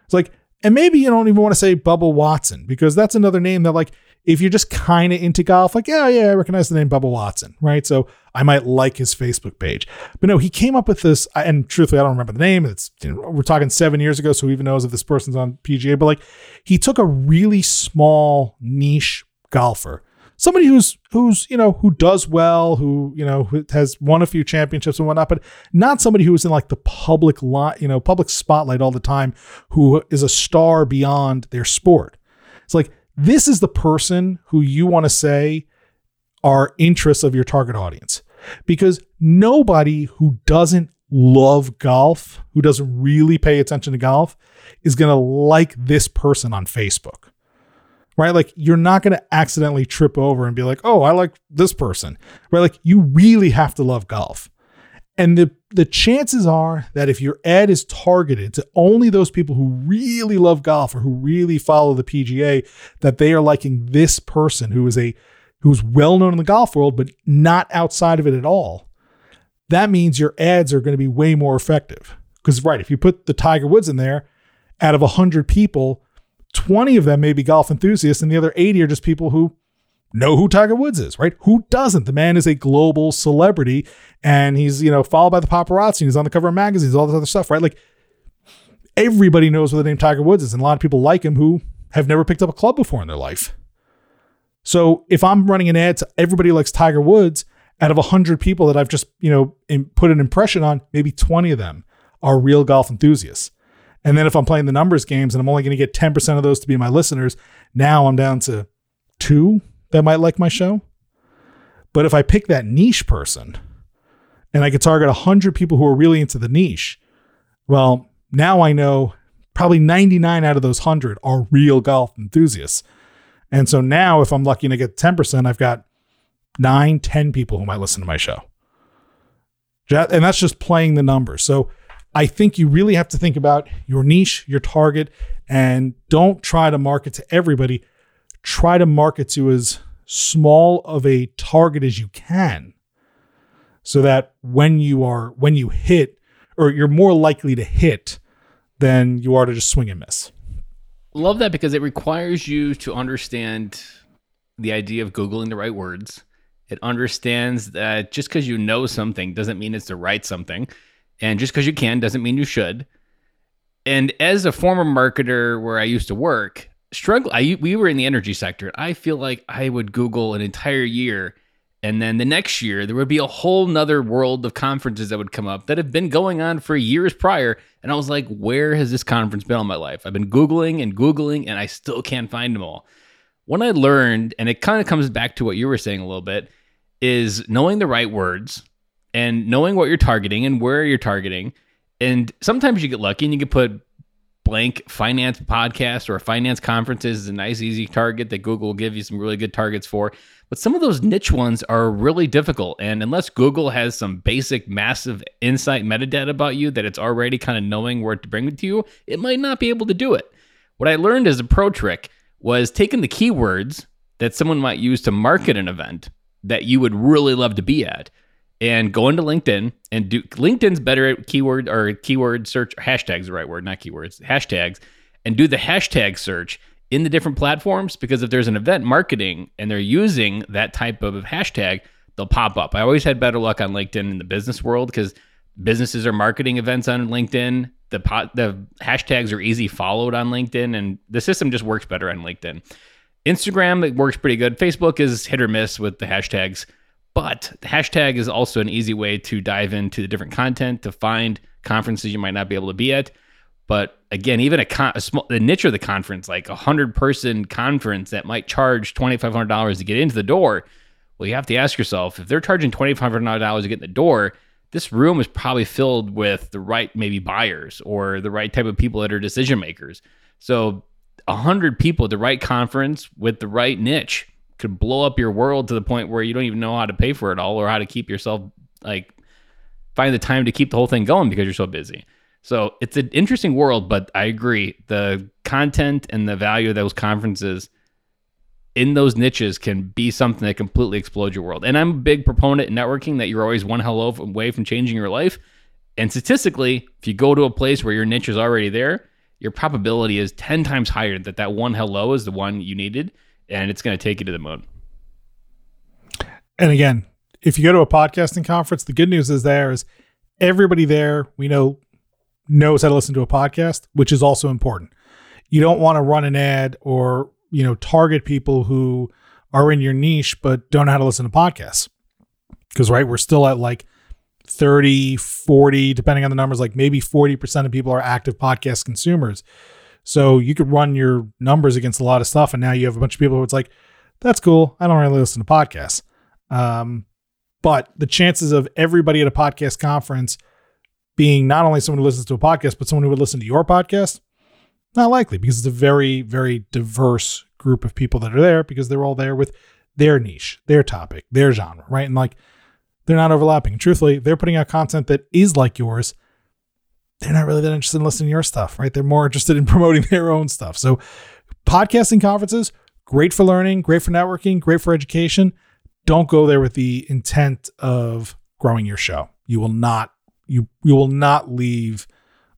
It's like, and maybe you don't even want to say Bubba Watson because that's another name that, like, if you're just kind of into golf, like, yeah, yeah, I recognize the name Bubba Watson, right? So I might like his Facebook page. But no, he came up with this, and truthfully, I don't remember the name. It's you know, we're talking seven years ago, so who even knows if this person's on PGA? But like, he took a really small niche golfer, somebody who's who's you know who does well, who you know who has won a few championships and whatnot, but not somebody who is in like the public lot, you know, public spotlight all the time, who is a star beyond their sport. It's like this is the person who you want to say are interests of your target audience. Because nobody who doesn't love golf, who doesn't really pay attention to golf, is going to like this person on Facebook. Right? Like you're not going to accidentally trip over and be like, "Oh, I like this person." Right? Like you really have to love golf. And the the chances are that if your ad is targeted to only those people who really love golf or who really follow the PGA, that they are liking this person who is a who's well known in the golf world, but not outside of it at all. That means your ads are going to be way more effective. Because right, if you put the Tiger Woods in there, out of 100 people, 20 of them may be golf enthusiasts, and the other 80 are just people who know who Tiger Woods is, right? Who doesn't? The man is a global celebrity and he's, you know, followed by the paparazzi. And he's on the cover of magazines, all this other stuff, right? Like everybody knows what the name Tiger Woods is. And a lot of people like him who have never picked up a club before in their life. So if I'm running an ad to everybody likes Tiger Woods, out of 100 people that I've just, you know, put an impression on, maybe 20 of them are real golf enthusiasts. And then if I'm playing the numbers games and I'm only going to get 10% of those to be my listeners, now I'm down to two that might like my show. But if I pick that niche person and I could target 100 people who are really into the niche, well, now I know probably 99 out of those 100 are real golf enthusiasts. And so now if I'm lucky to get 10%, I've got nine, 10 people who might listen to my show. And that's just playing the numbers. So I think you really have to think about your niche, your target, and don't try to market to everybody try to market to as small of a target as you can so that when you are when you hit or you're more likely to hit than you are to just swing and miss. Love that because it requires you to understand the idea of googling the right words. It understands that just because you know something doesn't mean it's the right something and just because you can doesn't mean you should. And as a former marketer where i used to work struggle. I we were in the energy sector. I feel like I would Google an entire year And then the next year, there would be a whole nother world of conferences that would come up that have been going on for years prior. And I was like, where has this conference been all my life? I've been Googling and Googling, and I still can't find them all. What I learned, and it kind of comes back to what you were saying a little bit, is knowing the right words and knowing what you're targeting and where you're targeting. And sometimes you get lucky and you can put blank finance podcast or finance conferences is a nice, easy target that Google will give you some really good targets for. But some of those niche ones are really difficult. And unless Google has some basic, massive insight metadata about you that it's already kind of knowing where to bring it to you, it might not be able to do it. What I learned as a pro trick was taking the keywords that someone might use to market an event that you would really love to be at and go into LinkedIn and do LinkedIn's better at keyword or keyword search hashtags the right word, not keywords, hashtags, and do the hashtag search in the different platforms because if there's an event marketing and they're using that type of hashtag, they'll pop up. I always had better luck on LinkedIn in the business world because businesses are marketing events on LinkedIn. The pot, the hashtags are easy followed on LinkedIn, and the system just works better on LinkedIn. Instagram it works pretty good. Facebook is hit or miss with the hashtags. But the hashtag is also an easy way to dive into the different content to find conferences you might not be able to be at. But again, even a, con- a small the niche of the conference, like a hundred person conference that might charge twenty five hundred dollars to get into the door. Well, you have to ask yourself if they're charging twenty five hundred dollars to get in the door, this room is probably filled with the right maybe buyers or the right type of people that are decision makers. So a hundred people at the right conference with the right niche could blow up your world to the point where you don't even know how to pay for it all or how to keep yourself like find the time to keep the whole thing going because you're so busy. So it's an interesting world, but I agree. The content and the value of those conferences in those niches can be something that completely explodes your world. And I'm a big proponent in networking that you're always one hello away from changing your life. And statistically, if you go to a place where your niche is already there, your probability is 10 times higher that that one hello is the one you needed and it's going to take you to the moon. And again, if you go to a podcasting conference, the good news is there is everybody there we know knows how to listen to a podcast, which is also important. You don't want to run an ad or, you know, target people who are in your niche but don't know how to listen to podcasts. Because right, we're still at like 30, 40, depending on the numbers, like maybe 40% of people are active podcast consumers. So you could run your numbers against a lot of stuff, and now you have a bunch of people who it's like, that's cool. I don't really listen to podcasts. Um, but the chances of everybody at a podcast conference being not only someone who listens to a podcast, but someone who would listen to your podcast, not likely because it's a very, very diverse group of people that are there because they're all there with their niche, their topic, their genre, right? And like they're not overlapping. truthfully, they're putting out content that is like yours they're not really that interested in listening to your stuff, right? They're more interested in promoting their own stuff. So, podcasting conferences, great for learning, great for networking, great for education. Don't go there with the intent of growing your show. You will not you you will not leave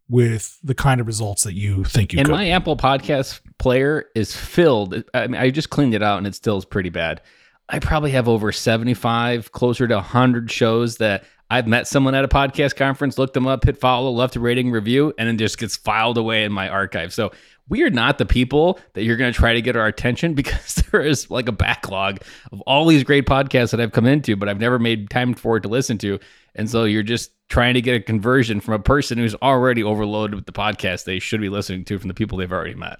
with the kind of results that you think you and could. my Apple Podcast player is filled. I mean, I just cleaned it out and it still is pretty bad. I probably have over 75, closer to 100 shows that I've met someone at a podcast conference, looked them up, hit follow, left a rating review, and then just gets filed away in my archive. So we are not the people that you're going to try to get our attention because there is like a backlog of all these great podcasts that I've come into, but I've never made time for it to listen to. And so you're just trying to get a conversion from a person who's already overloaded with the podcast they should be listening to from the people they've already met.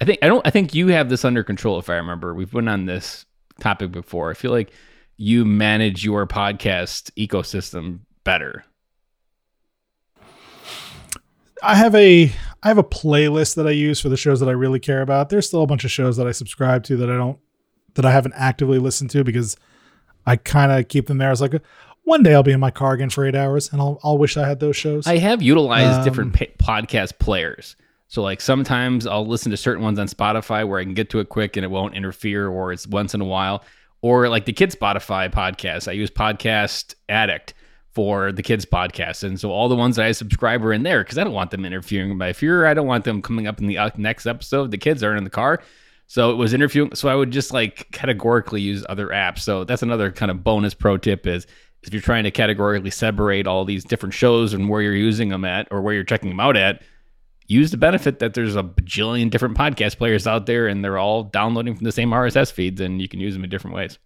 I think I don't I think you have this under control if I remember. We've been on this topic before. I feel like you manage your podcast ecosystem better? I have a I have a playlist that I use for the shows that I really care about. There's still a bunch of shows that I subscribe to that I don't that I haven't actively listened to because I kind of keep them there as like one day I'll be in my car again for eight hours and I'll I'll wish I had those shows. I have utilized um, different podcast players. So like sometimes I'll listen to certain ones on Spotify where I can get to it quick and it won't interfere or it's once in a while or like the kids Spotify podcast. I use Podcast Addict for the kids podcast, and so all the ones that I subscribe are in there because I don't want them interfering with my fear. I don't want them coming up in the uh, next episode. The kids aren't in the car. So it was interviewing. So I would just like categorically use other apps. So that's another kind of bonus pro tip is if you're trying to categorically separate all these different shows and where you're using them at or where you're checking them out at, use the benefit that there's a bajillion different podcast players out there and they're all downloading from the same RSS feeds and you can use them in different ways.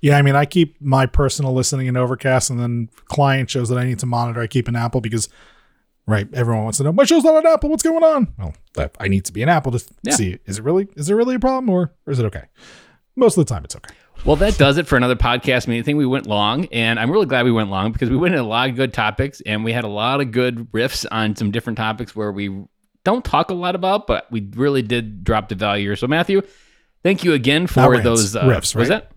Yeah, I mean, I keep my personal listening in Overcast, and then client shows that I need to monitor. I keep an Apple because, right, everyone wants to know my show's not on Apple. What's going on? Well, I need to be an Apple to yeah. see is it really is it really a problem or, or is it okay? Most of the time, it's okay. Well, that does it for another podcast meeting. I think we went long, and I'm really glad we went long because we went into a lot of good topics, and we had a lot of good riffs on some different topics where we don't talk a lot about, but we really did drop the value here. So, Matthew, thank you again for those uh, riffs. Right? Was that?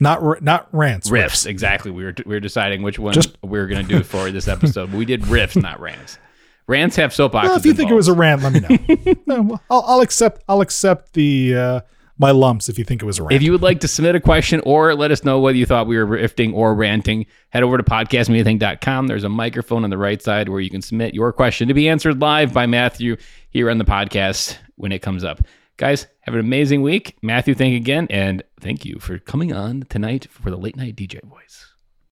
Not not rants. Riffs, riffs. exactly. We were we were deciding which one Just, we were going to do for this episode. we did riffs, not rants. Rants have soapboxes. Well, if you involved. think it was a rant, let me know. no, I'll, I'll, accept. I'll accept the uh, my lumps if you think it was a rant. If you would like to submit a question or let us know whether you thought we were riffing or ranting, head over to podcastmeeting.com. There's a microphone on the right side where you can submit your question to be answered live by Matthew here on the podcast when it comes up. Guys, have an amazing week. Matthew, thank you again. And thank you for coming on tonight for the late night DJ voice.